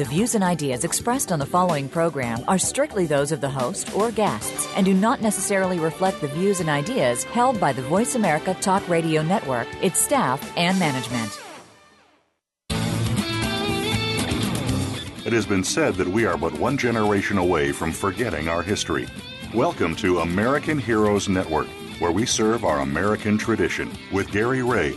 The views and ideas expressed on the following program are strictly those of the host or guests and do not necessarily reflect the views and ideas held by the Voice America Talk Radio Network, its staff, and management. It has been said that we are but one generation away from forgetting our history. Welcome to American Heroes Network where we serve our American tradition. With Gary Ray,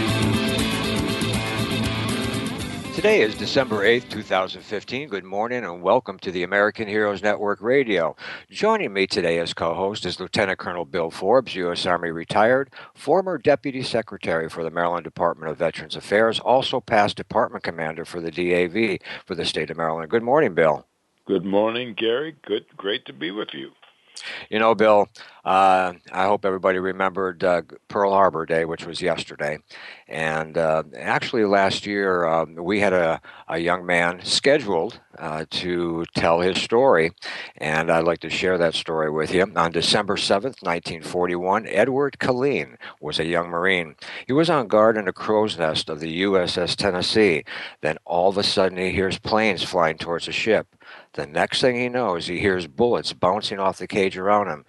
Today is December 8th, 2015. Good morning and welcome to the American Heroes Network Radio. Joining me today as co host is Lieutenant Colonel Bill Forbes, U.S. Army retired, former Deputy Secretary for the Maryland Department of Veterans Affairs, also past Department Commander for the DAV for the state of Maryland. Good morning, Bill. Good morning, Gary. Good, great to be with you. You know, Bill, uh, I hope everybody remembered uh, Pearl Harbor Day, which was yesterday. And uh, actually, last year, um, we had a, a young man scheduled uh, to tell his story. And I'd like to share that story with you. On December 7th, 1941, Edward Killeen was a young Marine. He was on guard in a crow's nest of the USS Tennessee. Then all of a sudden, he hears planes flying towards the ship. The next thing he knows, he hears bullets bouncing off the cage around him.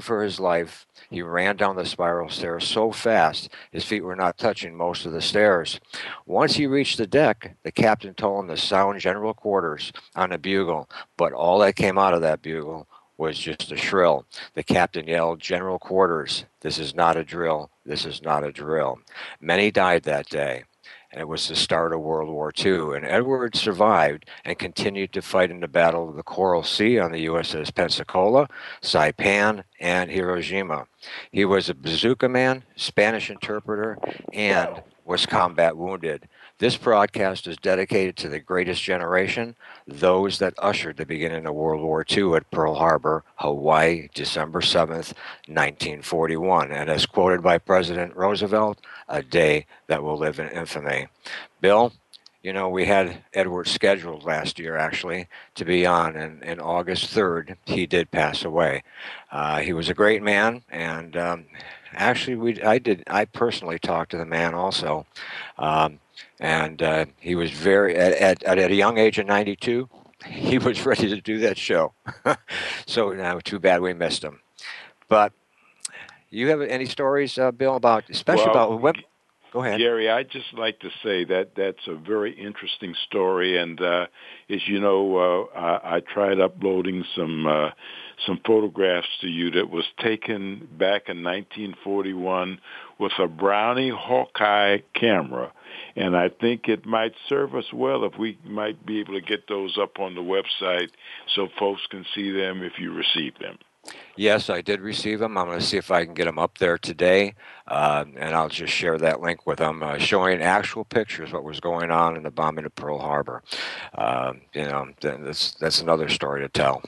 For his life, he ran down the spiral stairs so fast his feet were not touching most of the stairs. Once he reached the deck, the captain told him to sound general quarters on a bugle, but all that came out of that bugle was just a shrill. The captain yelled, General quarters, this is not a drill, this is not a drill. Many died that day and it was the start of World War II. And Edward survived and continued to fight in the Battle of the Coral Sea on the USS Pensacola, Saipan, and Hiroshima. He was a bazooka man, Spanish interpreter, and was combat wounded. This broadcast is dedicated to the greatest generation, those that ushered the beginning of World War II at Pearl Harbor, Hawaii, December 7th, 1941, and as quoted by President Roosevelt, a day that will live in infamy. Bill, you know, we had Edward scheduled last year actually to be on, and, and August 3rd, he did pass away. Uh, he was a great man, and um, actually, we I did I personally talked to the man also. Um, and uh, he was very at, at, at a young age of 92 he was ready to do that show. So now too bad we missed him. But you have any stories uh, bill about especially well, about web go ahead. Gary i'd just like to say that that's a very interesting story. And uh, as you know uh, I, I tried uploading some uh, some photographs to you that was taken back in 1941 with a Brownie Hawkeye camera and I think it might serve us well if we might be able to get those up on the website so folks can see them if you receive them. Yes, I did receive them. I'm going to see if I can get them up there today, uh, and I'll just share that link with them, uh, showing actual pictures what was going on in the bombing of Pearl Harbor. Uh, you know, that's that's another story to tell.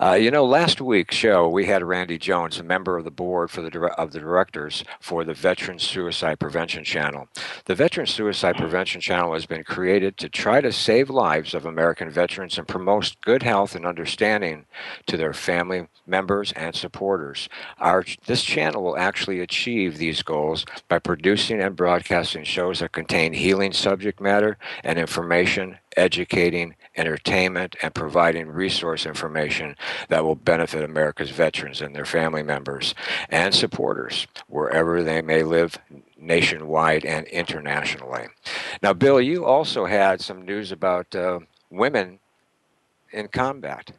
Uh, you know, last week's show we had Randy Jones, a member of the board for the of the directors for the Veteran Suicide Prevention Channel. The Veteran Suicide Prevention Channel has been created to try to save lives of American veterans and promote good health and understanding to their family members and supporters. Our this channel will actually achieve these goals by producing and broadcasting shows that contain healing subject matter and information educating, entertainment, and providing resource information that will benefit America's veterans and their family members and supporters wherever they may live nationwide and internationally. Now, Bill, you also had some news about uh, women in combat.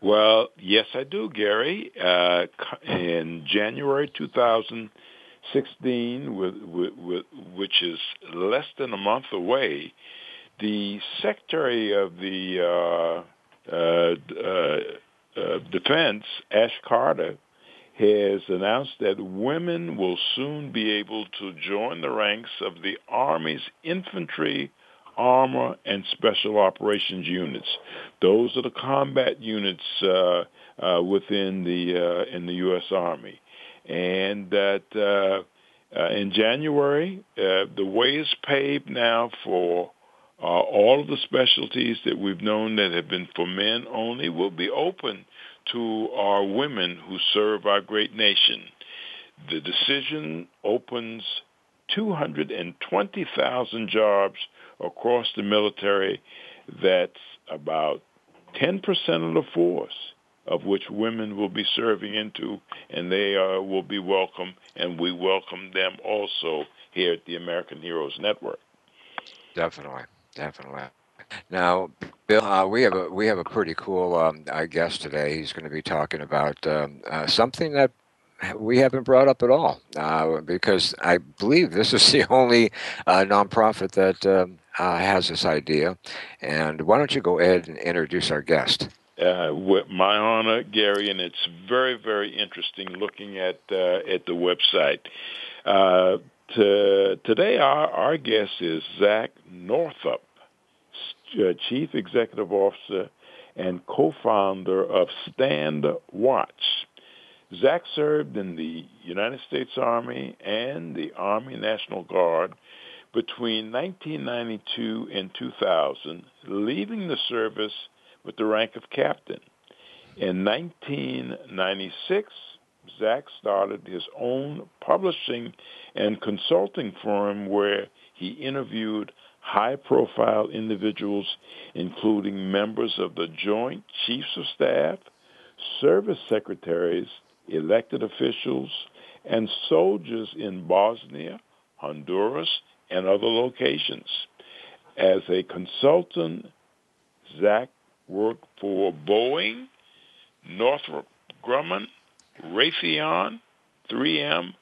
Well, yes, I do, Gary. Uh, in January 2016, with, with, with, which is less than a month away, the secretary of the uh, uh, uh, uh, Defense, Ash Carter, has announced that women will soon be able to join the ranks of the Army's infantry, armor, and special operations units. Those are the combat units uh, uh, within the in the U.S. Army, and that in January the way is paved now for all of the specialties that we've known that have been for men only will be open to our women who serve our great nation. The decision opens 220,000 jobs across the military. That's about 10% of the force of which women will be serving into, and they uh, will be welcome, and we welcome them also here at the American Heroes Network. Definitely, definitely. Now, Bill, uh, we have a we have a pretty cool um, guest today. He's going to be talking about um, uh, something that we haven't brought up at all uh, because I believe this is the only uh, nonprofit that um, uh, has this idea. And why don't you go ahead and introduce our guest? Uh, my honor, Gary, and it's very, very interesting looking at uh, at the website. Uh, to, today, our, our guest is Zach Northup. Uh, Chief Executive Officer and co-founder of Stand Watch. Zach served in the United States Army and the Army National Guard between 1992 and 2000, leaving the service with the rank of captain. In 1996, Zach started his own publishing and consulting firm where he interviewed high-profile individuals, including members of the Joint Chiefs of Staff, service secretaries, elected officials, and soldiers in Bosnia, Honduras, and other locations. As a consultant, Zach worked for Boeing, Northrop Grumman, Raytheon, 3M,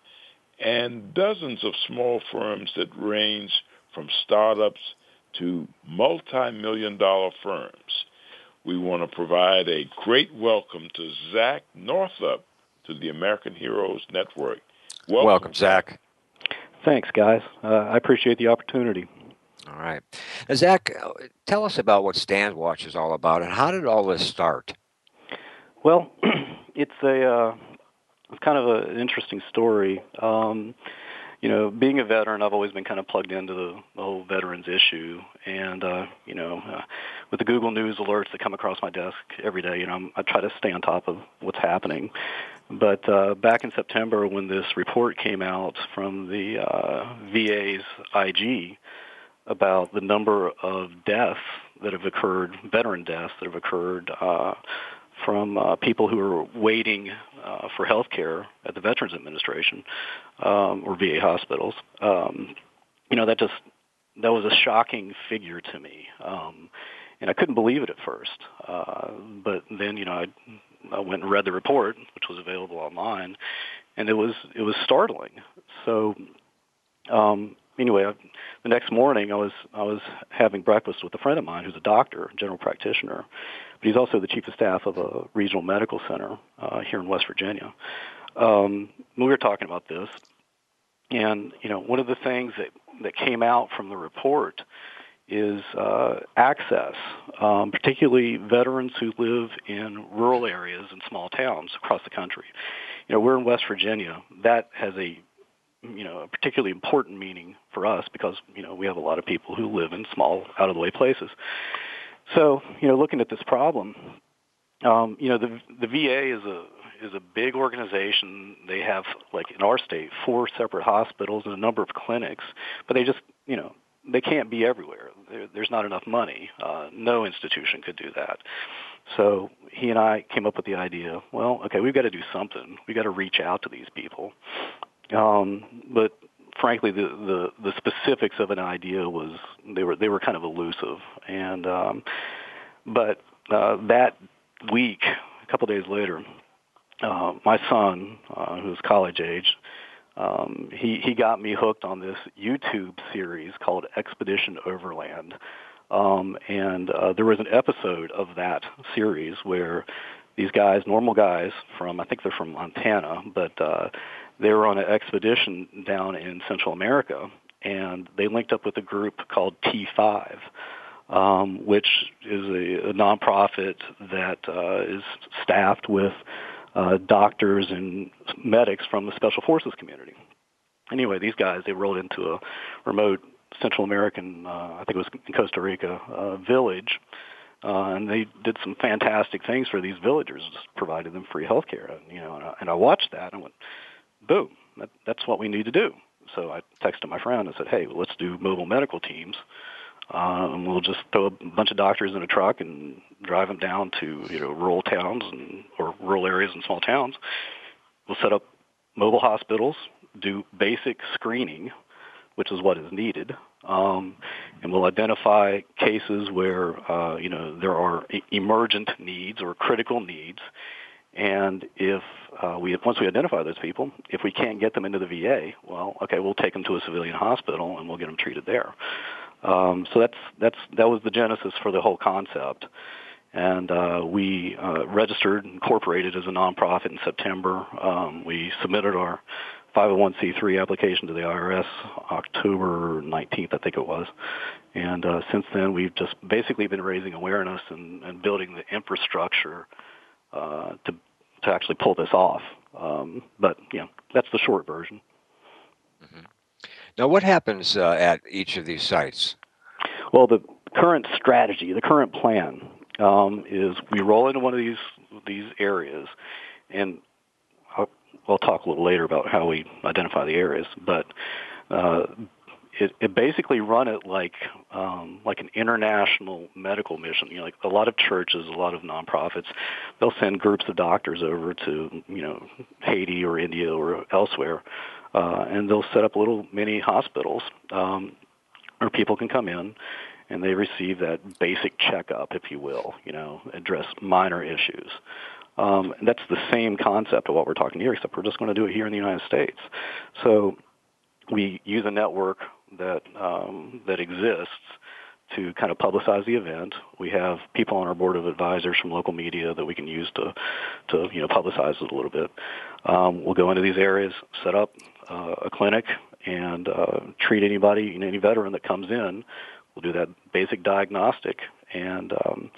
and dozens of small firms that range from startups to multi-million dollar firms. We want to provide a great welcome to Zach Northup to the American Heroes Network. Welcome, welcome Zach. Thanks, guys. Uh, I appreciate the opportunity. All right. Now, Zach, tell us about what StandWatch is all about and how did all this start? Well, it's a uh, it's kind of a, an interesting story. Um, you know, being a veteran, I've always been kind of plugged into the, the whole veterans issue, and uh, you know, uh, with the Google News alerts that come across my desk every day, you know, I'm, I try to stay on top of what's happening. But uh, back in September, when this report came out from the uh, VA's IG about the number of deaths that have occurred, veteran deaths that have occurred uh, from uh, people who are waiting uh, for health care at the Veterans Administration um, or VA hospitals. Um, you know, that just that was a shocking figure to me, um, and I couldn't believe it at first. Uh, but then, you know, I, I went and read the report, which was available online, and it was it was startling. So, um, anyway, I, the next morning I was I was having breakfast with a friend of mine who's a doctor, general practitioner, but he's also the chief of staff of a regional medical center uh, here in West Virginia. Um, we were talking about this, and you know, one of the things that that came out from the report is uh, access, um, particularly veterans who live in rural areas and small towns across the country. You know, we're in West Virginia. That has a you know, a particularly important meaning for us because, you know, we have a lot of people who live in small, out of the way places. So, you know, looking at this problem, um, you know, the the VA is a is a big organization. They have, like in our state, four separate hospitals and a number of clinics, but they just, you know, they can't be everywhere. There, there's not enough money. Uh, no institution could do that. So he and I came up with the idea. Well, okay, we've got to do something. We've got to reach out to these people. Um, but frankly, the, the the specifics of an idea was they were they were kind of elusive. And um, but uh, that week, a couple days later, uh, my son, uh, who's college age, um, he he got me hooked on this YouTube series called Expedition Overland. Um, and uh, there was an episode of that series where these guys, normal guys from I think they're from Montana, but uh, they were on an expedition down in Central America, and they linked up with a group called T5, um, which is a, a nonprofit that uh, is staffed with uh, doctors and medics from the Special Forces community. Anyway, these guys they rolled into a remote Central American, uh, I think it was in Costa Rica, uh, village, uh, and they did some fantastic things for these villagers, provided them free health care. You know, and I, and I watched that and went, boom, that, that's what we need to do. So I texted my friend and said, hey, well, let's do mobile medical teams. And we'll just throw a bunch of doctors in a truck and drive them down to you know rural towns and or rural areas and small towns. We'll set up mobile hospitals, do basic screening, which is what is needed, um, and we'll identify cases where uh, you know there are emergent needs or critical needs, and if uh, we once we identify those people, if we can't get them into the VA, well, okay, we'll take them to a civilian hospital and we'll get them treated there. Um, so that's that's that was the genesis for the whole concept, and uh, we uh, registered, incorporated as a nonprofit in September. Um, we submitted our 501c3 application to the IRS October 19th, I think it was. And uh, since then, we've just basically been raising awareness and, and building the infrastructure uh, to to actually pull this off. Um, but know, that's the short version. Mm-hmm. Now, what happens uh, at each of these sites? Well, the current strategy, the current plan, um, is we roll into one of these these areas, and I'll, I'll, talk a little later about how we identify the areas. But uh, it, it basically run it like um, like an international medical mission. You know, like a lot of churches, a lot of nonprofits, they'll send groups of doctors over to you know Haiti or India or elsewhere, uh, and they'll set up little mini hospitals um, where people can come in and they receive that basic checkup, if you will. You know, address minor issues. Um, and that's the same concept of what we're talking here, except we're just going to do it here in the United States. So we use a network that um, that exists to kind of publicize the event. We have people on our board of advisors from local media that we can use to to you know publicize it a little bit. Um, we'll go into these areas, set up uh, a clinic, and uh, treat anybody, you know, any veteran that comes in. We'll do that basic diagnostic, and um,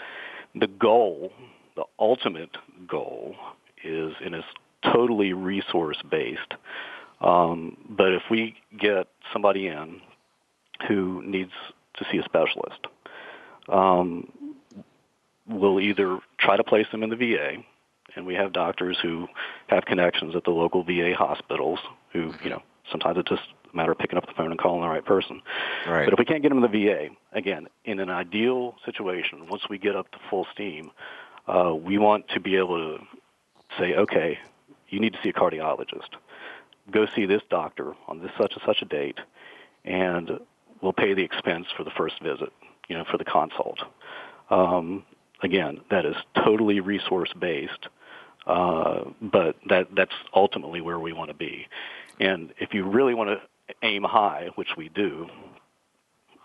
the goal, the ultimate goal, is and is totally resource based. Um, but if we get somebody in who needs to see a specialist, um, we'll either try to place them in the VA, and we have doctors who have connections at the local VA hospitals who, you know, sometimes it's just a matter of picking up the phone and calling the right person. Right. But if we can't get them in the VA, again, in an ideal situation, once we get up to full steam, uh, we want to be able to say, okay, you need to see a cardiologist go see this doctor on this such and such a date, and we'll pay the expense for the first visit, you know, for the consult. Um, again, that is totally resource based, uh, but that that's ultimately where we want to be. And if you really want to aim high, which we do,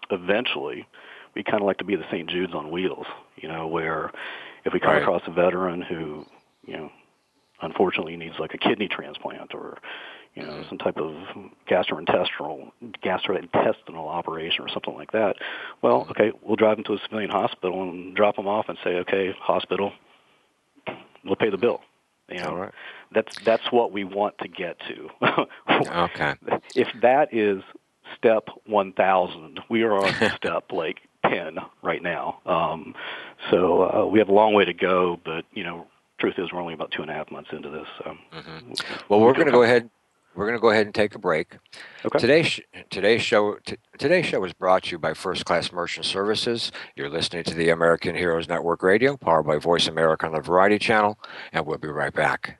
eventually we kind of like to be the St. Jude's on wheels, you know, where if we come right. across a veteran who, you know, unfortunately needs like a kidney transplant or you know, some type of gastrointestinal gastrointestinal operation or something like that. Well, okay, we'll drive them to a civilian hospital and drop them off and say, okay, hospital, we'll pay the bill. You know, All right. that's that's what we want to get to. okay. If that is step 1,000, we are on step like 10 right now. Um, so uh, we have a long way to go, but you know, truth is we're only about two and a half months into this. So. Mm-hmm. Well, we're going to go ahead we're going to go ahead and take a break. Okay. Today's today's show t- today's show is brought to you by First Class Merchant Services. You're listening to the American Heroes Network Radio, powered by Voice America on the Variety Channel, and we'll be right back.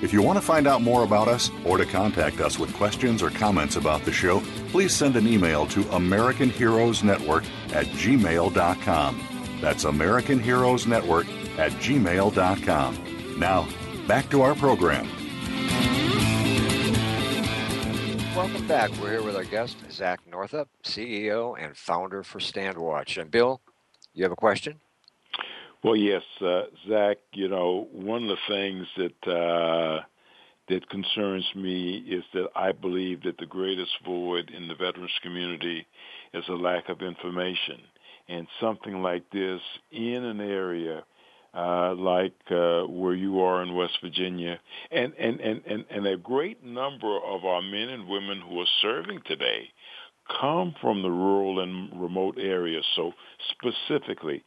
If you want to find out more about us or to contact us with questions or comments about the show, please send an email to American Heroes Network at gmail.com. That's American Heroes Network at gmail.com. Now, back to our program. Welcome back. We're here with our guest, Zach Northup, CEO and founder for StandWatch. And Bill, you have a question? Well, yes, uh, Zach. You know, one of the things that uh, that concerns me is that I believe that the greatest void in the veterans community is a lack of information, and something like this in an area uh, like uh, where you are in West Virginia, and, and, and, and, and a great number of our men and women who are serving today come from the rural and remote areas. So specifically,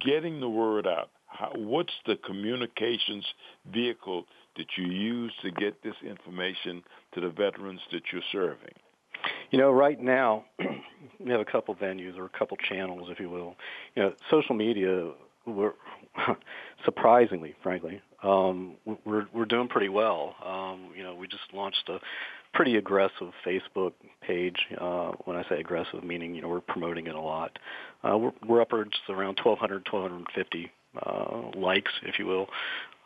getting the word out. How, what's the communications vehicle that you use to get this information to the veterans that you're serving? You know, right now we have a couple venues or a couple channels, if you will. You know, social media. We're surprisingly, frankly, um, we're we're doing pretty well. Um, you know, we just launched a pretty aggressive Facebook page. Uh, when I say aggressive, meaning you know we're promoting it a lot. Uh, we're, we're upwards around 1,200, 1,250 uh, likes, if you will.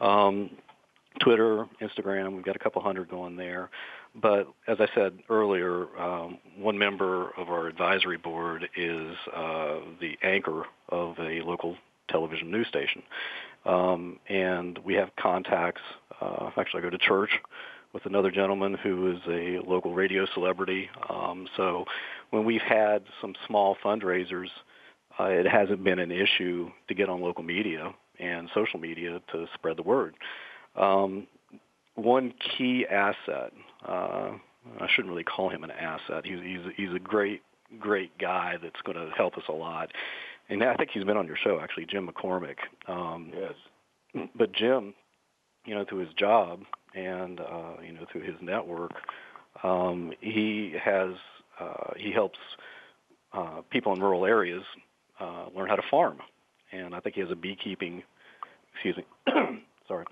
Um, Twitter, Instagram, we've got a couple hundred going there. But as I said earlier, um, one member of our advisory board is uh, the anchor of a local television news station. Um, and we have contacts. Uh, actually, I go to church with another gentleman who is a local radio celebrity. Um, so when we've had some small fundraisers, uh, it hasn't been an issue to get on local media and social media to spread the word. Um, one key asset, uh, I shouldn't really call him an asset. He's he's he's a great great guy that's going to help us a lot. And I think he's been on your show actually, Jim McCormick. Um, yes. But Jim, you know, through his job and uh, you know through his network, um, he has uh, he helps uh, people in rural areas uh, learn how to farm. And I think he has a beekeeping, excuse me, sorry,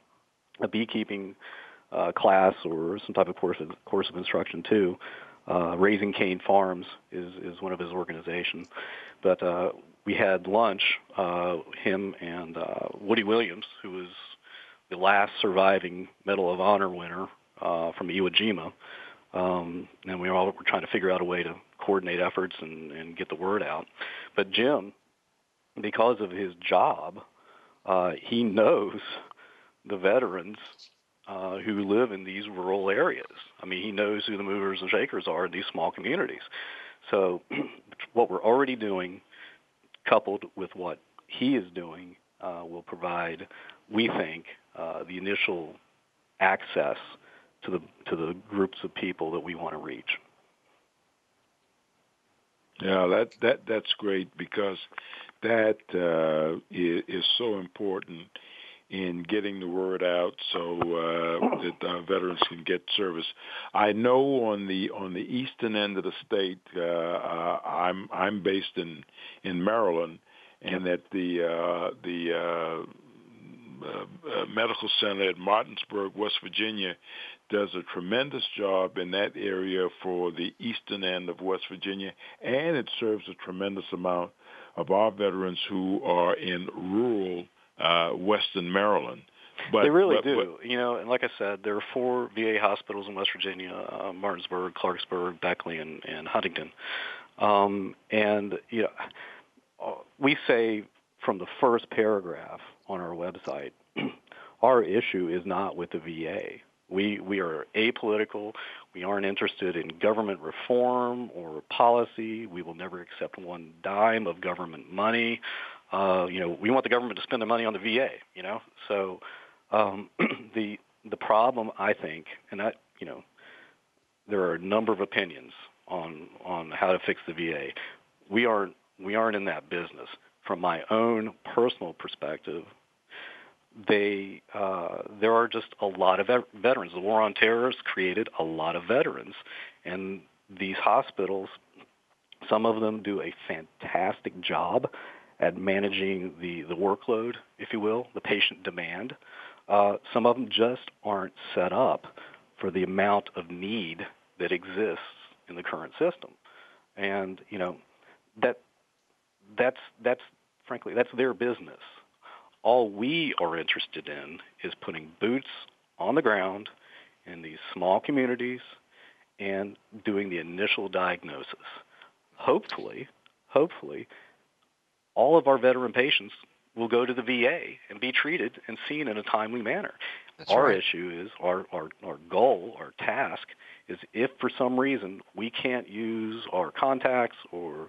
a beekeeping uh, class or some type of course of, course of instruction too. Uh, Raising Cane Farms is, is one of his organizations. But uh, we had lunch, uh, him and uh, Woody Williams, who was the last surviving Medal of Honor winner uh, from Iwo Jima. Um, and we are all were trying to figure out a way to coordinate efforts and, and get the word out. But Jim, because of his job, uh, he knows the veterans uh, who live in these rural areas. I mean, he knows who the movers and shakers are in these small communities. So, what we're already doing, coupled with what he is doing, uh, will provide, we think, uh, the initial access to the to the groups of people that we want to reach. Yeah, that that that's great because that uh, is, is so important in getting the word out so uh, that uh, veterans can get service. I know on the on the eastern end of the state, uh, uh, I'm I'm based in in Maryland, and that the uh, the uh, uh, Medical Center at Martinsburg, West Virginia, does a tremendous job in that area for the eastern end of West Virginia, and it serves a tremendous amount of our veterans who are in rural uh, Western Maryland. But, they really but, do. But, you know, and like I said, there are four VA hospitals in West Virginia: uh, Martinsburg, Clarksburg, Beckley, and, and Huntington. Um, and you know, uh, we say from the first paragraph on our website, our issue is not with the VA. We we are apolitical. We aren't interested in government reform or policy. We will never accept one dime of government money. Uh, you know, we want the government to spend their money on the VA. You know, so um, the the problem I think, and I, you know, there are a number of opinions on on how to fix the VA. We aren't we aren't in that business. From my own personal perspective, they uh, there are just a lot of veterans. The war on terror has created a lot of veterans, and these hospitals, some of them do a fantastic job at managing the the workload, if you will, the patient demand. Uh, some of them just aren't set up for the amount of need that exists in the current system, and you know that that's that's frankly that's their business all we are interested in is putting boots on the ground in these small communities and doing the initial diagnosis. Hopefully, hopefully, all of our veteran patients will go to the VA and be treated and seen in a timely manner. That's our right. issue is our, our, our goal, our task is if for some reason we can't use our contacts or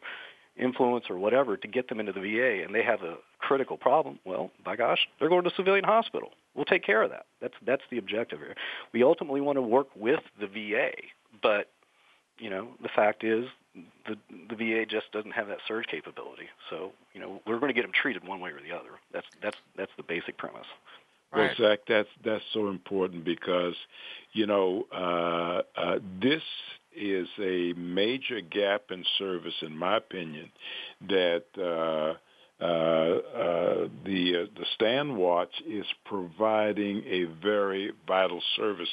influence or whatever to get them into the VA and they have a critical problem, well, by gosh, they're going to a civilian hospital. We'll take care of that. That's that's the objective here. We ultimately want to work with the VA, but you know, the fact is the the VA just doesn't have that surge capability. So, you know, we're going to get them treated one way or the other. That's that's that's the basic premise. Well, Zach, that's that's so important because, you know, uh, uh, this is a major gap in service, in my opinion, that uh, uh, uh, the uh, the StandWatch is providing a very vital service.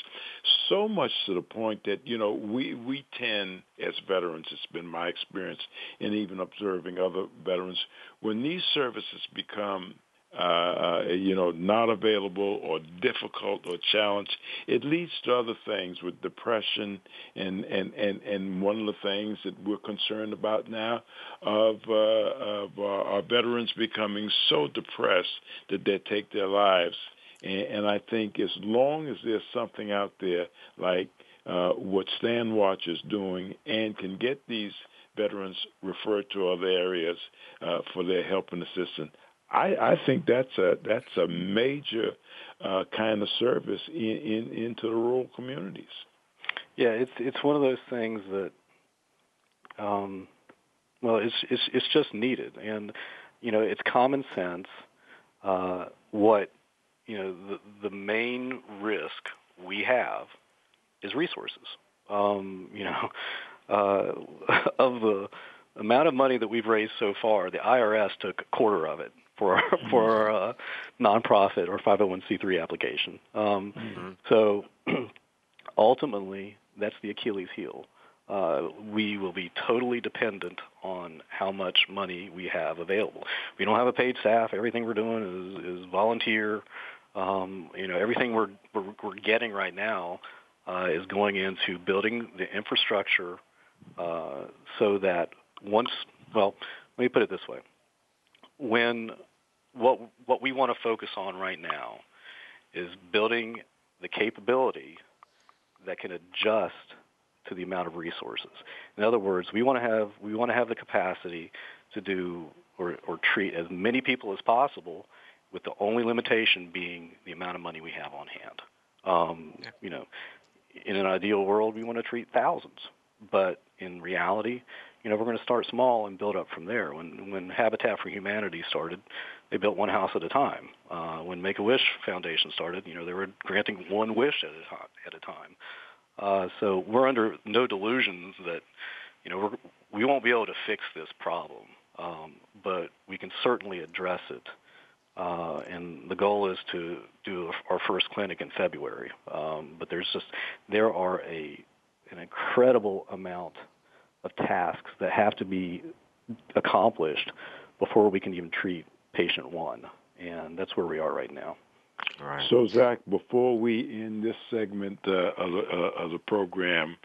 So much to the point that you know we we tend as veterans. It's been my experience, and even observing other veterans, when these services become uh, you know, not available or difficult or challenged, it leads to other things with depression and and and and one of the things that we're concerned about now of uh, of uh, our veterans becoming so depressed that they take their lives. And, and I think as long as there's something out there like uh, what StandWatch is doing and can get these veterans referred to other areas uh, for their help and assistance, I, I think that's a that's a major uh, kind of service in, in into the rural communities. Yeah, it's it's one of those things that, um, well, it's it's it's just needed, and you know, it's common sense. Uh, what you know, the the main risk we have is resources. Um, you know, uh, of the amount of money that we've raised so far, the IRS took a quarter of it for our, for uh, nonprofit or 501c3 application. Um, mm-hmm. So ultimately, that's the Achilles heel. Uh, we will be totally dependent on how much money we have available. We don't have a paid staff. Everything we're doing is, is volunteer. Um, you know, everything we're, we're, we're getting right now uh, is going into building the infrastructure uh, so that once, well, let me put it this way. When what what we want to focus on right now is building the capability that can adjust to the amount of resources. In other words, we want to have we want to have the capacity to do or, or treat as many people as possible, with the only limitation being the amount of money we have on hand. Um, yeah. You know, in an ideal world, we want to treat thousands, but in reality, you know, we're going to start small and build up from there. When when Habitat for Humanity started, they built one house at a time. Uh, when Make a Wish Foundation started, you know, they were granting one wish at a time. At a time. Uh, so we're under no delusions that, you know, we're, we won't be able to fix this problem, um, but we can certainly address it Uh, and the goal is to do our first clinic in February. Um, but there's just there are a an incredible amount of tasks that have to be accomplished before we can even treat patient one, and that's where we are right now. Right. So, Zach, before we end this segment uh, of, uh, of, the program,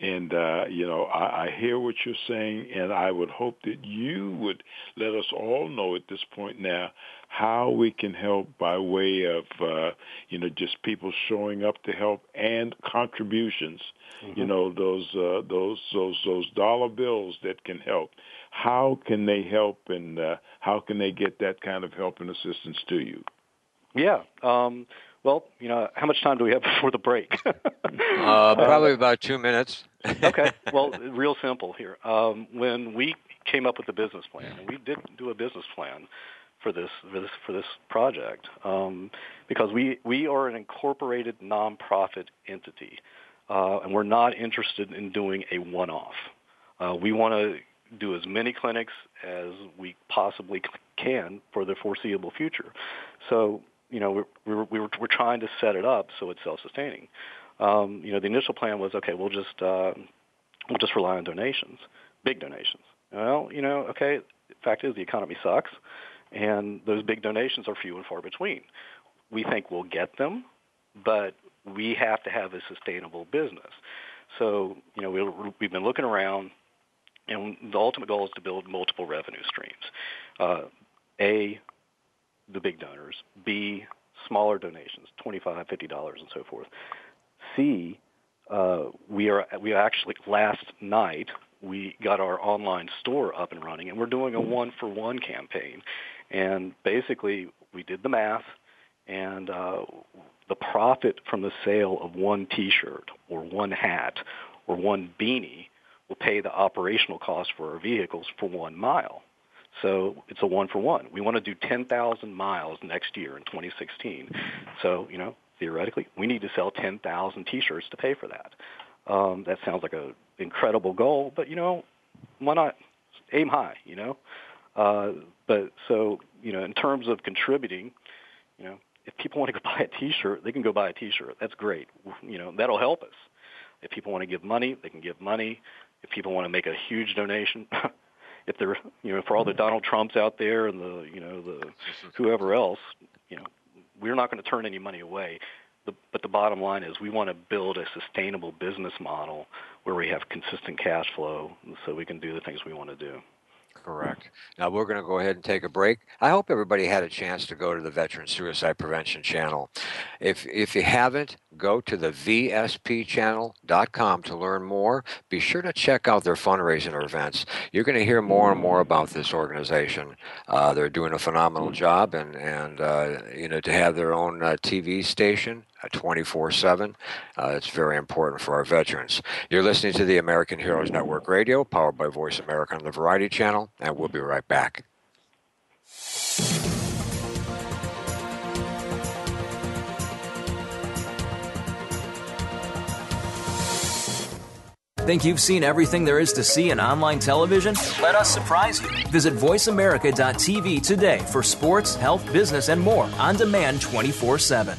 and uh, you know, I, I, hear what you're saying, and I would hope that you would let us all know at this point now how we can help by way of uh, you know just people showing up to help and contributions. Mm-hmm. You know, those uh, those those those dollar bills that can help. How can they help, and uh, how can they get that kind of help and assistance to you? Yeah. Um, well, you know, how much time do we have before the break? uh, probably about two minutes. okay. Well, real simple here. Um, when we came up with the business plan, we did do a business plan for this for this for this project, um, because we we are an incorporated nonprofit entity, uh, and we're not interested in doing a one-off. Uh, we want to do as many clinics as we possibly can for the foreseeable future. So you know, we're, we're, we're, we're trying to set it up so it's self-sustaining. Um, you know, the initial plan was, okay, we'll just, uh, we'll just rely on donations, big donations. Well, you know, okay, the fact is the economy sucks, and those big donations are few and far between. We think we'll get them, but we have to have a sustainable business. So, you know, we, we've been looking around, and the ultimate goal is to build multiple revenue streams. Uh, a, the big donors. B, smaller donations, $25, $50, and so forth. C, uh, we are we actually last night we got our online store up and running, and we're doing a one for one campaign. And basically, we did the math, and uh, the profit from the sale of one T-shirt or one hat or one beanie will pay the operational cost for our vehicles for one mile. So it's a one for one. We want to do 10,000 miles next year in 2016. So, you know, theoretically, we need to sell 10,000 T-shirts to pay for that. Um, that sounds like an incredible goal, but you know, why not aim high? You know, uh, but so you know, in terms of contributing, you know, if people want to go buy a T-shirt, they can go buy a T-shirt. That's great. You know, that'll help us. If people want to give money, they can give money. If people want to make a huge donation, if they're you know for all the Donald Trumps out there and the you know the whoever else, you know, we're not going to turn any money away. The, but the bottom line is we want to build a sustainable business model where we have consistent cash flow so we can do the things we want to do. Correct. Now we're going to go ahead and take a break. I hope everybody had a chance to go to the Veteran Suicide Prevention channel. If if you haven't, go to the vspchannel.com to learn more. Be sure to check out their fundraising events. You're going to hear more and more about this organization. Uh, they're doing a phenomenal job, and and uh, you know to have their own uh, TV station 24 7. Uh, it's very important for our veterans. You're listening to the American Heroes Network Radio, powered by Voice America on the Variety Channel, and we'll be right back. Think you've seen everything there is to see in online television? Let us surprise you. Visit VoiceAmerica.tv today for sports, health, business, and more on demand 24 7.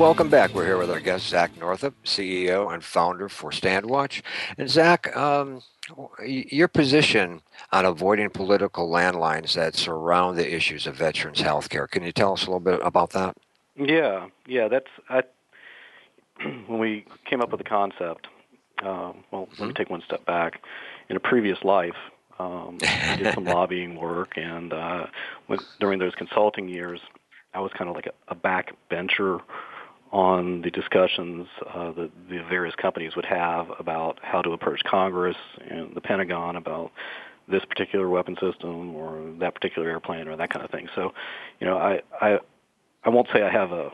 Welcome back. We're here with our guest, Zach Northup, CEO and founder for StandWatch. And Zach, um, your position on avoiding political landlines that surround the issues of veterans health care. Can you tell us a little bit about that? Yeah, yeah, that's I, when we came up with the concept. Uh, well, mm-hmm. let me mm-hmm. take one step back. In a previous life, um, I did some lobbying work, and uh, when, during those consulting years, I was kind of like a, a backbencher on the discussions uh, that the various companies would have about how to approach Congress and the Pentagon about this particular weapon system or that particular airplane or that kind of thing. So, you know, I I I won't say I have a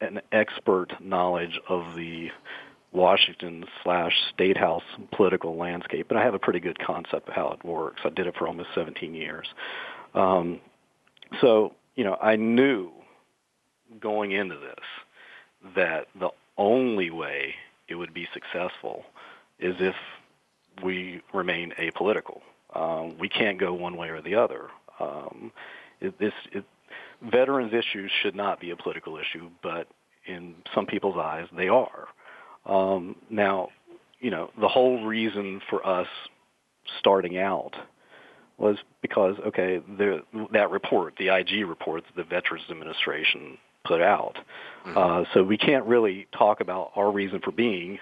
an expert knowledge of the Washington slash State House political landscape, but I have a pretty good concept of how it works. I did it for almost 17 years. Um, so, you know, I knew going into this that the only way it would be successful is if we remain apolitical. Um, we can't go one way or the other. Um, it, this it, veterans issues should not be a political issue, but in some people's eyes, they are. Um, now, you know, the whole reason for us starting out was because, okay, the, that report, the IG report that the Veterans Administration put out. Mm-hmm. Uh, so we can't really talk about our reason for being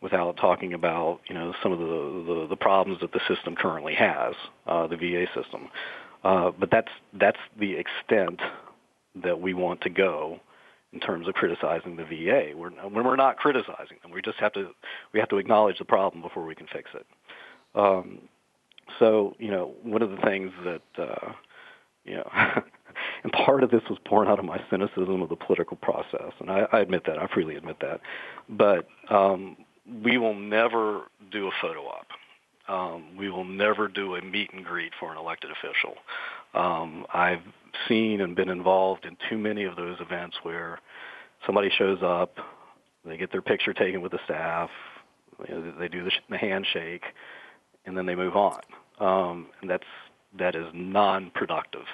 without talking about you know some of the the, the problems that the system currently has, uh, the VA system. Uh, but that's that's the extent that we want to go in terms of criticizing the VA. We're, when we're not criticizing them, we just have to we have to acknowledge the problem before we can fix it. Um, so you know, one of the things that uh, you know And part of this was born out of my cynicism of the political process, and I, I admit that. I freely admit that. But um, we will never do a photo op. Um, we will never do a meet and greet for an elected official. Um, I've seen and been involved in too many of those events where somebody shows up, they get their picture taken with the staff, they do the, the handshake, and then they move on. Um, and that's that is non-productive.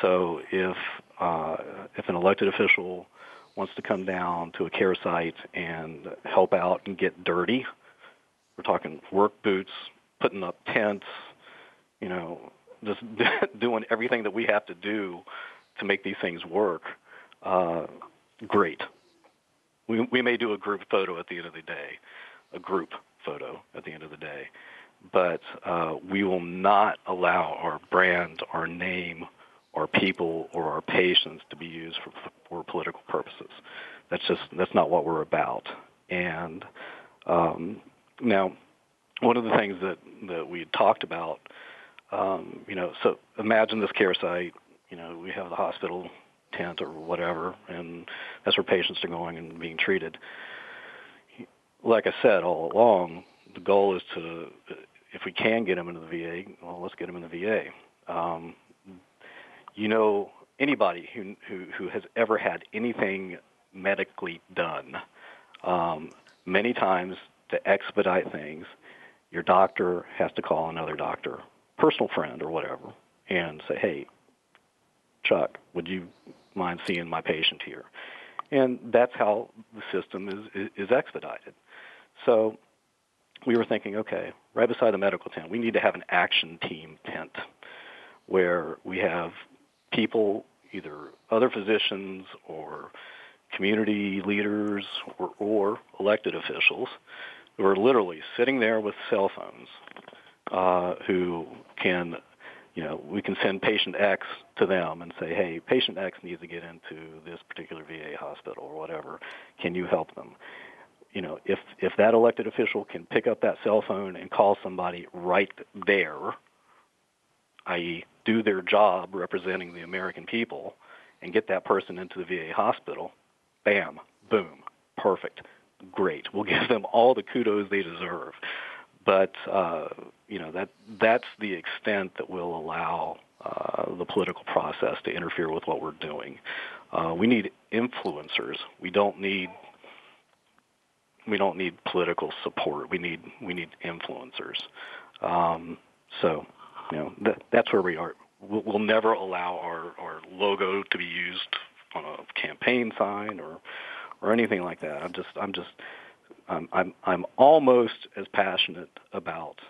So if uh, if an elected official wants to come down to a care site and help out and get dirty, we're talking work boots, putting up tents, you know, just doing everything that we have to do to make these things work. Uh, great. We, we may do a group photo at the end of the day, a group photo at the end of the day, but uh, we will not allow our brand, our name, our people or our patients to be used for, for political purposes. That's just that's not what we're about. And um, now, one of the things that that we talked about, um, you know, so imagine this care site. You know, we have the hospital tent or whatever, and that's where patients are going and being treated. Like I said all along, the goal is to, if we can get them into the VA, well, let's get them in the VA. Um, you know anybody who who, who has ever had anything medically done, um, many times to expedite things, your doctor has to call another doctor, personal friend or whatever, and say, "Hey, Chuck, would you mind seeing my patient here?" And that's how the system is is, is expedited. So we were thinking, okay, right beside the medical tent, we need to have an action team tent where we have people, either other physicians or community leaders or, or elected officials, who are literally sitting there with cell phones, uh, who can, you know, we can send patient X to them and say, hey, patient X needs to get into this particular VA hospital or whatever. Can you help them? You know, if if that elected official can pick up that cell phone and call somebody right there, i.e., do their job representing the American people and get that person into the VA hospital, bam, boom, perfect, great. We'll give them all the kudos they deserve. but uh, you know that that's the extent that will allow uh, the political process to interfere with what we're doing. Uh, we need influencers. We don't need we don't need political support. We need we need influencers. Um, so, you know, that, that's where we are. We'll, we'll never allow our, our logo to be used on a campaign sign or or anything like that. I'm just I'm just I'm I'm, I'm almost as passionate about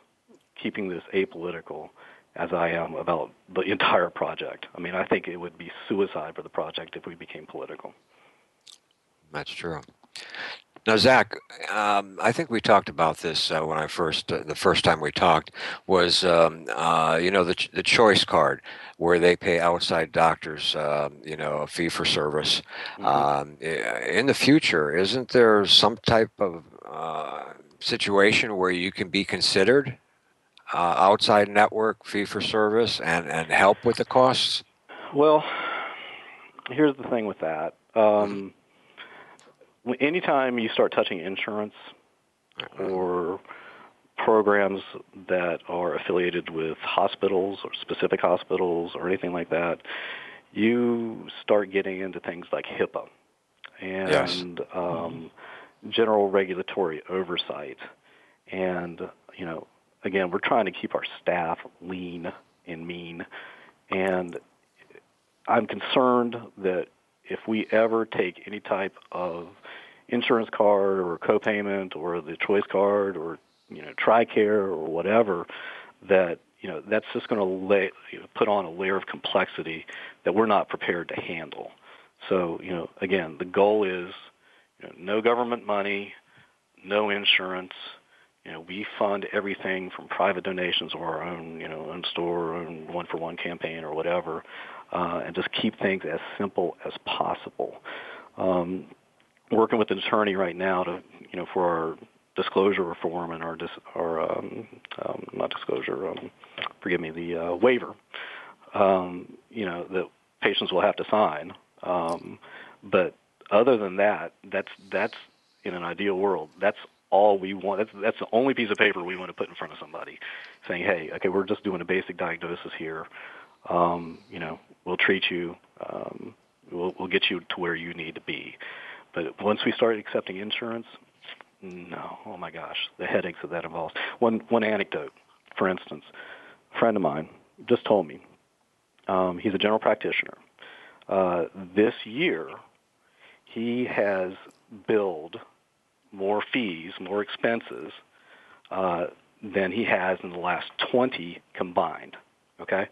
keeping this apolitical as I am about the entire project. I mean, I think it would be suicide for the project if we became political. That's true. Now, Zach, um, I think we talked about this uh, when I first, uh, the first time we talked, was um, uh, you know the the choice card where they pay outside doctors, um, you know, a fee for service. Mm-hmm. Um, in the future, isn't there some type of uh, situation where you can be considered uh, outside network fee for service and, and help with the costs? Well, here's the thing with that. Um, anytime you start touching insurance or programs that are affiliated with hospitals or specific hospitals or anything like that, you start getting into things like HIPAA and yes. um, general regulatory oversight. And, you know, again, we're trying to keep our staff lean and mean. And I'm concerned that if we ever take any type of insurance card or copayment or the choice card or you know TRICARE or whatever, that you know that's just going to lay, you know, put on a layer of complexity that we're not prepared to handle. So you know, again, the goal is you know, no government money, no insurance, you know, we fund everything from private donations or our own, you know, own store, own one for one campaign or whatever, uh, and just keep things as simple as possible. Um, working with an attorney right now to, you know, for our disclosure reform and our, dis, our um, um, not disclosure, um, forgive me, the uh, waiver, um, you know, that patients will have to sign. Um, but other than that, that's that's in an ideal world. That's all we want. That's, that's the only piece of paper we want to put in front of somebody, saying, "Hey, okay, we're just doing a basic diagnosis here. Um, you know, we'll treat you. Um, we'll, we'll get you to where you need to be." But once we start accepting insurance, no, oh my gosh, the headaches that that involves. One one anecdote, for instance, a friend of mine just told me um, he's a general practitioner. Uh, this year, he has billed more fees, more expenses uh, than he has in the last 20 combined. Okay,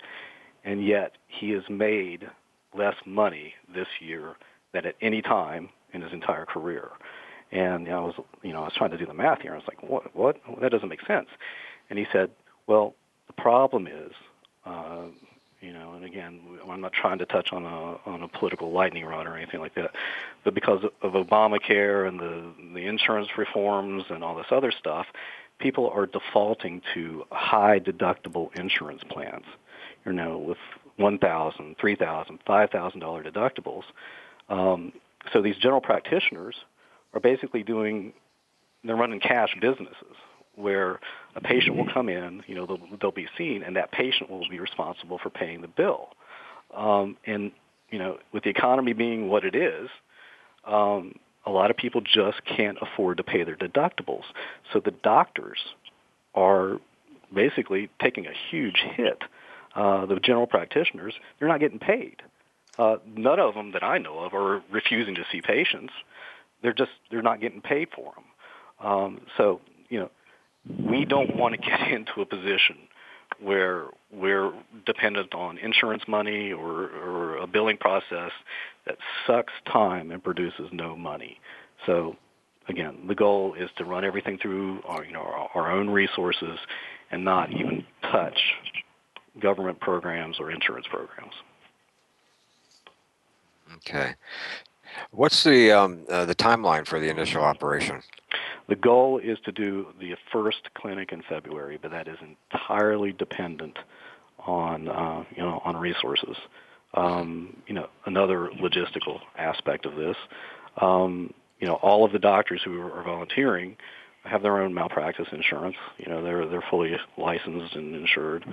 and yet he has made less money this year than at any time in his entire career. And you know, I was, you know, I was trying to do the math here. I was like, what? What? That doesn't make sense. And he said, well, the problem is, uh, you know, and again, I'm not trying to touch on a on a political lightning rod or anything like that, but because of Obamacare and the the insurance reforms and all this other stuff, people are defaulting to high deductible insurance plans. You know, with one thousand, three thousand, five thousand dollar deductibles. Um, so these general practitioners are basically doing they're running cash businesses where a patient will come in, you know, they'll, they'll be seen, and that patient will be responsible for paying the bill. Um, and you know, with the economy being what it is, um, a lot of people just can't afford to pay their deductibles. So the doctors are basically taking a huge hit. Uh, the general practitioners, they're not getting paid. Uh, none of them that I know of are refusing to see patients. They're just they're not getting paid for them. Um, so you know, we don't want to get into a position where we're dependent on insurance money or, or a billing process that sucks time and produces no money. So again, the goal is to run everything through our, you know, our, our own resources and not even touch government programs or insurance programs. Okay. What's the um, uh, the timeline for the initial operation? The goal is to do the first clinic in February, but that is entirely dependent on uh, you know on resources. Um, you know, another logistical aspect of this. Um, you know, all of the doctors who are volunteering, have their own malpractice insurance. You know, they're they're fully licensed and insured.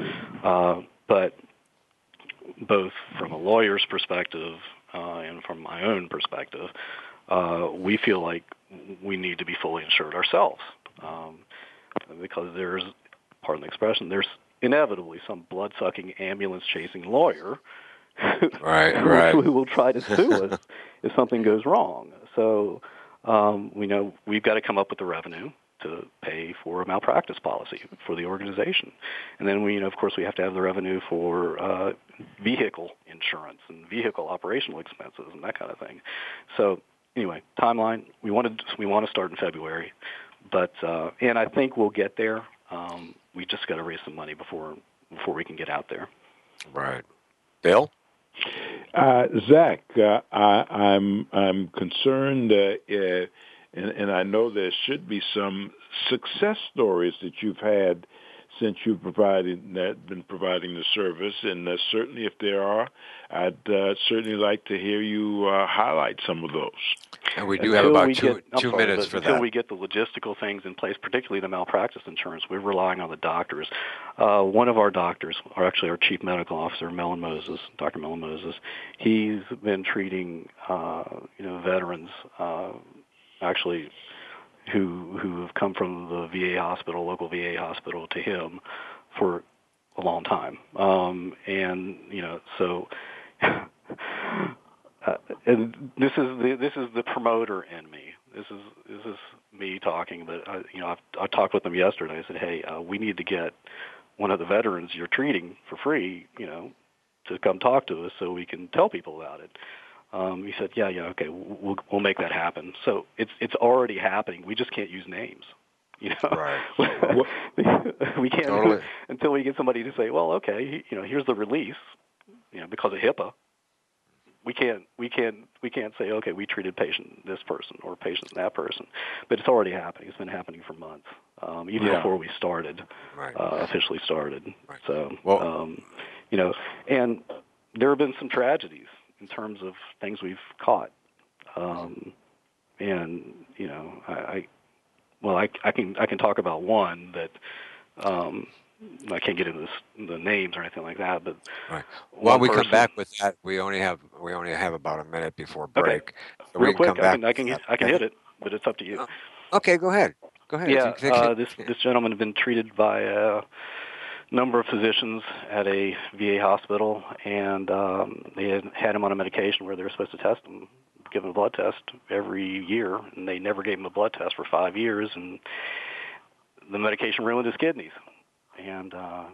Uh, but both from a lawyer's perspective and from my own perspective, uh, we feel like we need to be fully insured ourselves um, because there's, pardon the expression, there's inevitably some blood-sucking ambulance-chasing lawyer right, right. who will try to sue us if something goes wrong. So um, we know we've got to come up with the revenue to pay for a malpractice policy for the organization. And then we, you know, of course, we have to have the revenue for uh, vehicle insurance and vehicle operational expenses and that kind of thing. So anyway, timeline. We wanted we want to start in February, but uh, and I think we'll get there. Um, we just got to raise some money before before we can get out there. Right, Bill. Uh, Zach, uh, I, I'm I'm concerned, uh, uh, and, and I know there should be some success stories that you've had since you've provided that been providing the service, and uh, certainly if there are, I'd uh, certainly like to hear you uh, highlight some of those. And we do until have about two, get, two sorry, minutes for until that. we get the logistical things in place, particularly the malpractice insurance. We're relying on the doctors. Uh, one of our doctors, or actually our chief medical officer, Melon Moses, Dr. Melon Moses, he's been treating uh, you know veterans uh, actually who who have come from the VA hospital, local VA hospital, to him for a long time. Um, and you know, so uh, and this is the this is the promoter in me. This is this is me talking. But I, you know, I've, I talked with them yesterday. I said, hey, uh, we need to get one of the veterans you're treating for free. You know, to come talk to us so we can tell people about it. Um, he said, "Yeah, yeah, okay, we'll we'll make that happen." So it's it's already happening. We just can't use names. You know, right. we can't totally. until we get somebody to say, "Well, okay, you know, here's the release." You know, because of HIPAA, we can't we can't we can't say, "Okay, we treated patient this person or patient that person," but it's already happening. It's been happening for months, um, even Yeah. before we started Right. uh, officially started. Right. So, Well- um, you know, and there have been some tragedies in terms of things we've caught, um, and you know, I, I well, I, I can I can talk about one that um, I can't get into this, the names or anything like that, but Right. While we come back with that, we only have we only have about a minute before Okay. break. So we real can quick, come I can I can I can hit it, but it's up to you. Oh, Okay, go ahead. Go ahead. Yeah, uh, this this gentleman had been treated by a number of physicians at a VA hospital, and um, they had had him on a medication where they were supposed to test him, give him a blood test every year, and they never gave him a blood test for five years, and the medication ruined his kidneys, and uh,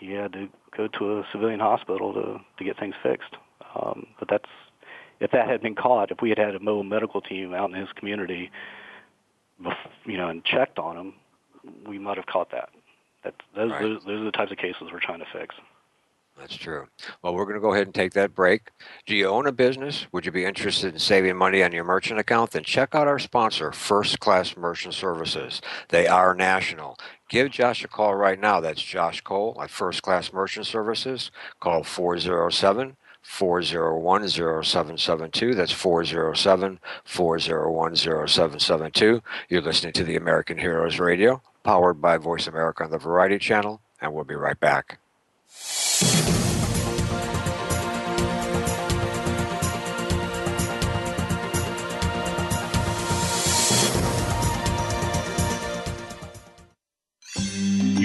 he had to go to a civilian hospital to to get things fixed. Um, but that's if that had been caught, if we had had a mobile medical team out in his community you know, and checked on them, we might have caught that. That those, Right. those those are the types of cases we're trying to fix. That's true. Well, we're going to go ahead and take that break. Do you own a business? Would you be interested in saving money on your merchant account? Then check out our sponsor, First Class Merchant Services. They are national. Give Josh a call right now. That's Josh Cole at First Class Merchant Services. Call 407 401 0772. That's 407 401 0772. You're listening to the American Heroes Radio, powered by Voice America on the Variety Channel, and we'll be right back.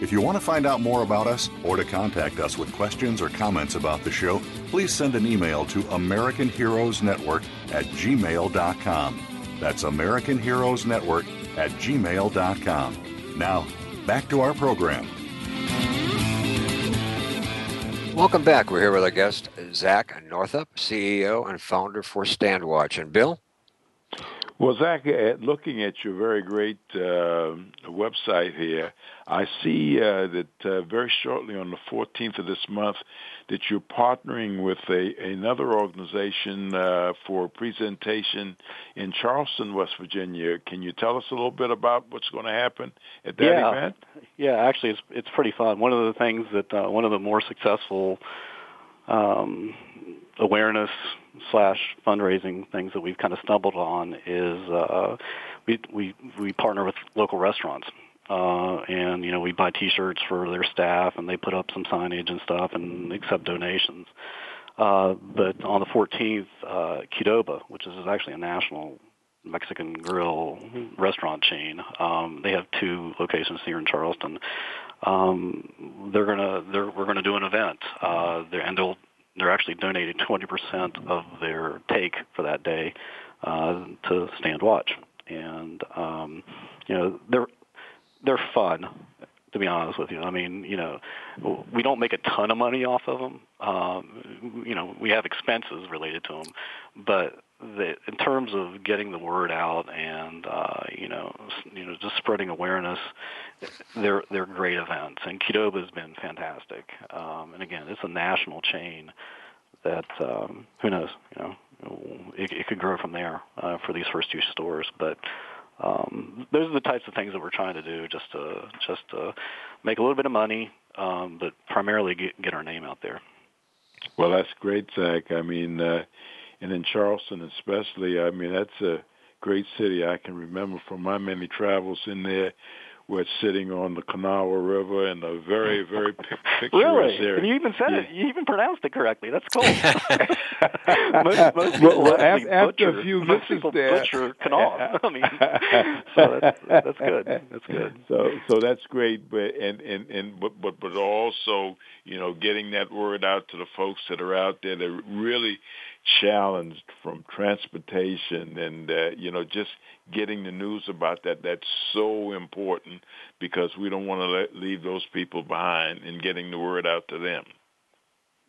If you want to find out more about us or to contact us with questions or comments about the show, please send an email to American Heroes Network at gmail.com. That's American Heroes Network at gmail.com. Now, back to our program. Welcome back. We're here with our guest, Zach Northup, CEO and founder for StandWatch. And Bill? Well, Zach, looking at your very great uh, website here, I see uh, that uh, very shortly on the 14th of this month that you're partnering with a, another organization uh, for a presentation in Charleston, West Virginia. Can you tell us a little bit about what's going to happen at that yeah. event? Yeah, actually, it's it's pretty fun. One of the things that uh, one of the more successful um, awareness slash fundraising things that we've kind of stumbled on is uh, we we we partner with local restaurants. Uh, and you know we buy T-shirts for their staff, and they put up some signage and stuff, and accept donations. Uh, but on the 14th, uh, Qdoba, which is actually a national Mexican grill restaurant chain, um, they have two locations here in Charleston. Um, they're gonna they're, we're gonna do an event, uh, and they'll they're actually donating 20% of their take for that day uh, to StandWatch, and um, you know they're they're fun. To be honest with you, I mean, you know, we don't make a ton of money off of them. Um, you know, we have expenses related to them, but the, in terms of getting the word out and uh, you know, you know, just spreading awareness, they're they're great events. And Qdoba has been fantastic. Um, and again, it's a national chain that um, who knows, you know, it, it could grow from there uh, for these first two stores. But um, those are the types of things that we're trying to do, just to just to make a little bit of money, um, but primarily get, get our name out there. Well, that's great, Zach. I mean, uh, and in Charleston especially, I mean, that's a great city. I can remember from my many travels in there. We're sitting on the Kanawha River in a very, very pic- picturesque Really? area. And you even said Yeah. it. You even pronounced it correctly. That's cool. most, most people Well, well, actually af- a butcher, few most visits people there- butcher Kanawha. I mean, so that's that's good. That's good. So so that's great, but and and and but but but also you know getting that word out to the folks that are out there that really challenged from transportation and uh, you know just getting the news about that that's so important because we don't want to let, leave those people behind and getting the word out to them.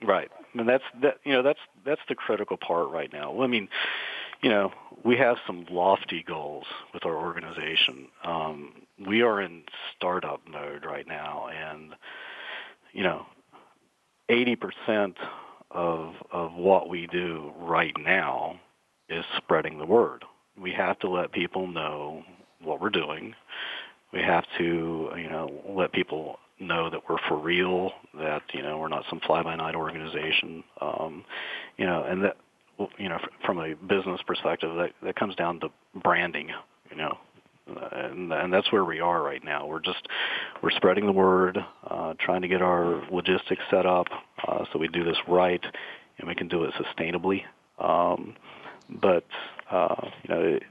Right, and that's that. You know, that's that's the critical part right now. Well, I mean, you know, we have some lofty goals with our organization. Um, we are in startup mode right now, and you know, eighty percent of of what we do right now is spreading the word. We have to let people know what we're doing. We have to, you know, let people know that we're for real, that you know we're not some fly-by-night organization, um, you know, and that you know from a business perspective, that that comes down to branding, you know, and and that's where we are right now. We're just we're spreading the word, uh, trying to get our logistics set up uh, so we do this right and we can do it sustainably. Um, but uh, you know, it,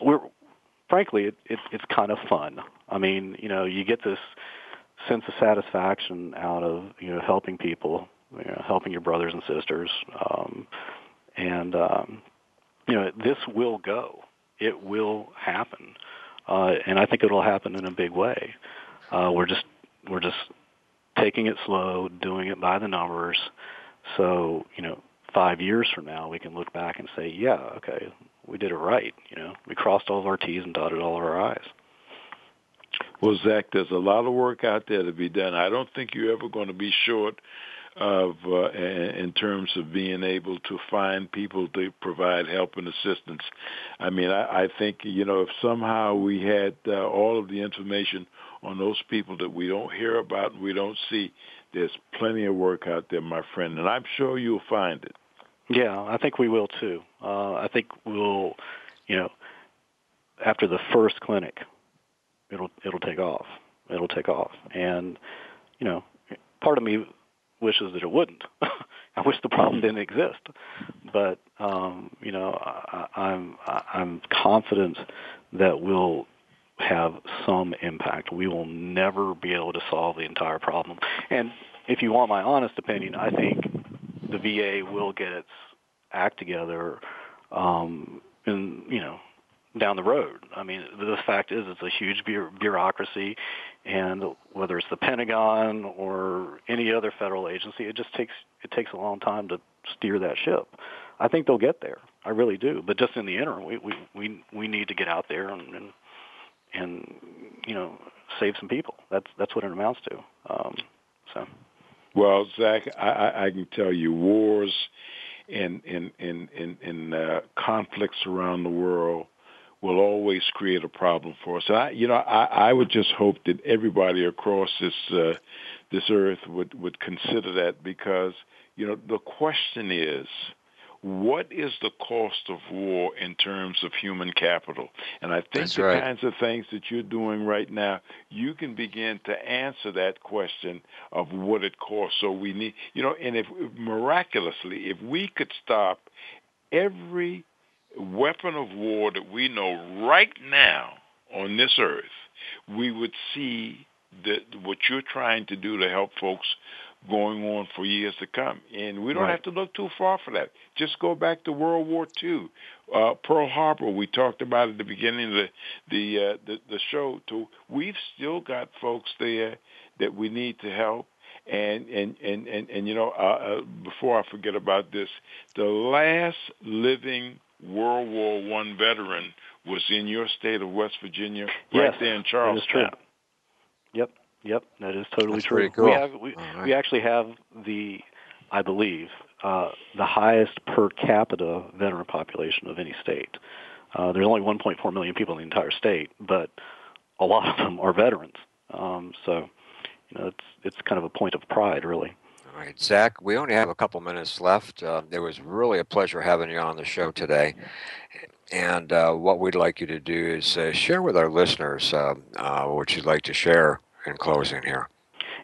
we're frankly, it, it, it's kind of fun. I mean, you know, you get this sense of satisfaction out of you know helping people, you know, helping your brothers and sisters, um, and um, you know this will go. It will happen, uh, and I think it'll happen in a big way. Uh, we're just we're just taking it slow, doing it by the numbers. So you know, five years from now, we can look back and say, yeah, okay, we did it right. You know, we crossed all of our T's and dotted all of our I's. Well, Zach, there's a lot of work out there to be done. I don't think you're ever going to be short of uh, in terms of being able to find people to provide help and assistance. I mean, I, I think you know if somehow we had uh, all of the information on those people that we don't hear about and we don't see, there's plenty of work out there, my friend, and I'm sure you'll find it. Yeah, I think we will too. Uh, I think we'll, you know, after the first clinic, it'll it'll take off. It'll take off, and you know, part of me wishes that it wouldn't. I wish the problem didn't exist, but um, you know, I, I'm I'm confident that we'll have some impact. We will never be able to solve the entire problem. And if you want my honest opinion, I think the VA will get its act together um, in you know down the road. I mean, the fact is, it's a huge bureaucracy, and whether it's the Pentagon or any other federal agency, it just takes it takes a long time to steer that ship. I think they'll get there. I really do. But just in the interim, we we we, we need to get out there and, and and you know save some people. That's that's what it amounts to. Um, so. Well, Zach, I, I can tell you, wars and in in in, in uh, conflicts around the world will always create a problem for us. And I, you know, I, I would just hope that everybody across this uh, this earth would would consider that because you know the question is what is the cost of war in terms of human capital? And I think That's the right. kinds of things that you're doing right now, you can begin to answer that question of what it costs. So we need, you know, and if miraculously, if we could stop every weapon of war that we know right now on this earth, we would see that what you're trying to do to help folks going on for years to come. And we don't Right. have to look too far for that. Just go back to World War II. Uh, Pearl Harbor, we talked about at the beginning of the the, uh, the the show. To we've still got folks there that we need to help. And and and and, and you know, uh, uh, before I forget about this, the last living World War One veteran was in your state of West Virginia, right Yes, there in that is Charlestown. Yep, yep, that is totally That's true. cool. We have we, All right. we actually have the, I believe, uh, the highest per capita veteran population of any state. Uh, there's only 1.4 million people in the entire state, but a lot of them are veterans. Um, so, you know, it's it's kind of a point of pride, really. All right, Zach, we only have a couple minutes left. Uh, it was really a pleasure having you on the show today. And uh, what we'd like you to do is uh, share with our listeners uh, uh, what you'd like to share in closing here.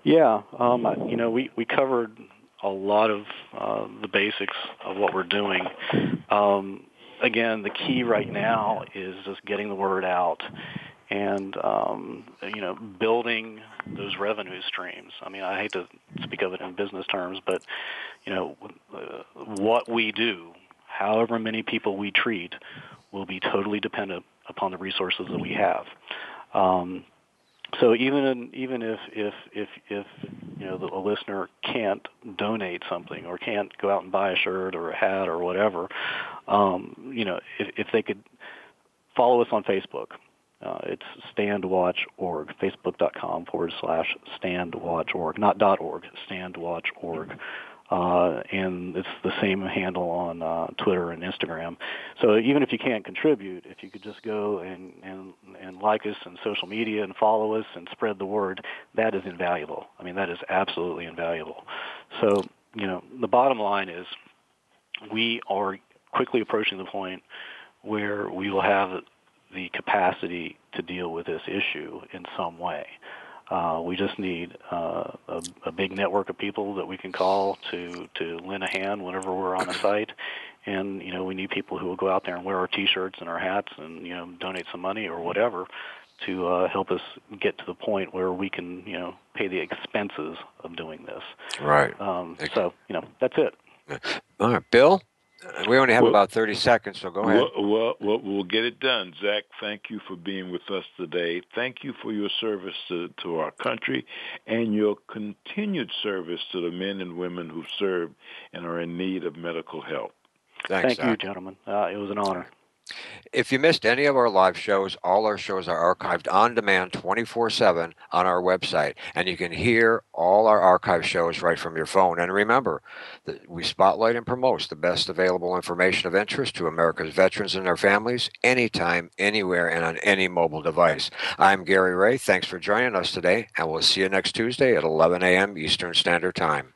Yeah, um, you know, we, we covered a lot of uh, the basics of what we're doing. Um, again, the key right now is just getting the word out and um, you know building those revenue streams. I mean, I hate to speak of it in business terms, but you know uh, what we do, however many people we treat, will be totally dependent upon the resources that we have. Um, so even even if if if if you know the, a listener can't donate something or can't go out and buy a shirt or a hat or whatever, um, you know if, if they could follow us on Facebook. Uh, it's standwatch.org, facebook.com forward slash standwatch.org, not .org, standwatch.org. Uh, and it's the same handle on uh, Twitter and Instagram. So even if you can't contribute, if you could just go and, and, and like us on social media and follow us and spread the word, that is invaluable. I mean, that is absolutely invaluable. So, you know, the bottom line is we are quickly approaching the point where we will have capacity to deal with this issue in some way. Uh, we just need uh, a, a big network of people that we can call to to lend a hand whenever we're on a site, and you know we need people who will go out there and wear our T-shirts and our hats and you know donate some money or whatever to uh, help us get to the point where we can you know pay the expenses of doing this. Right. Um, so you know that's it. All right, Bill. We only have Well- about 30 seconds, so go ahead. Well, well, well, we'll get it done. Zach, thank you for being with us today. Thank you for your service to, to our country and your continued service to the men and women who serve and are in need of medical help. Thanks, Thank you, gentlemen. Uh, it was an honor. If you missed any of our live shows, all our shows are archived on demand 24 7 on our website. And you can hear all our archive shows right from your phone. And remember, that we spotlight and promote the best available information of interest to America's veterans and their families anytime, anywhere, and on any mobile device. I'm Gary Ray. Thanks for joining us today, and we'll see you next Tuesday at 11 a.m. Eastern Standard Time.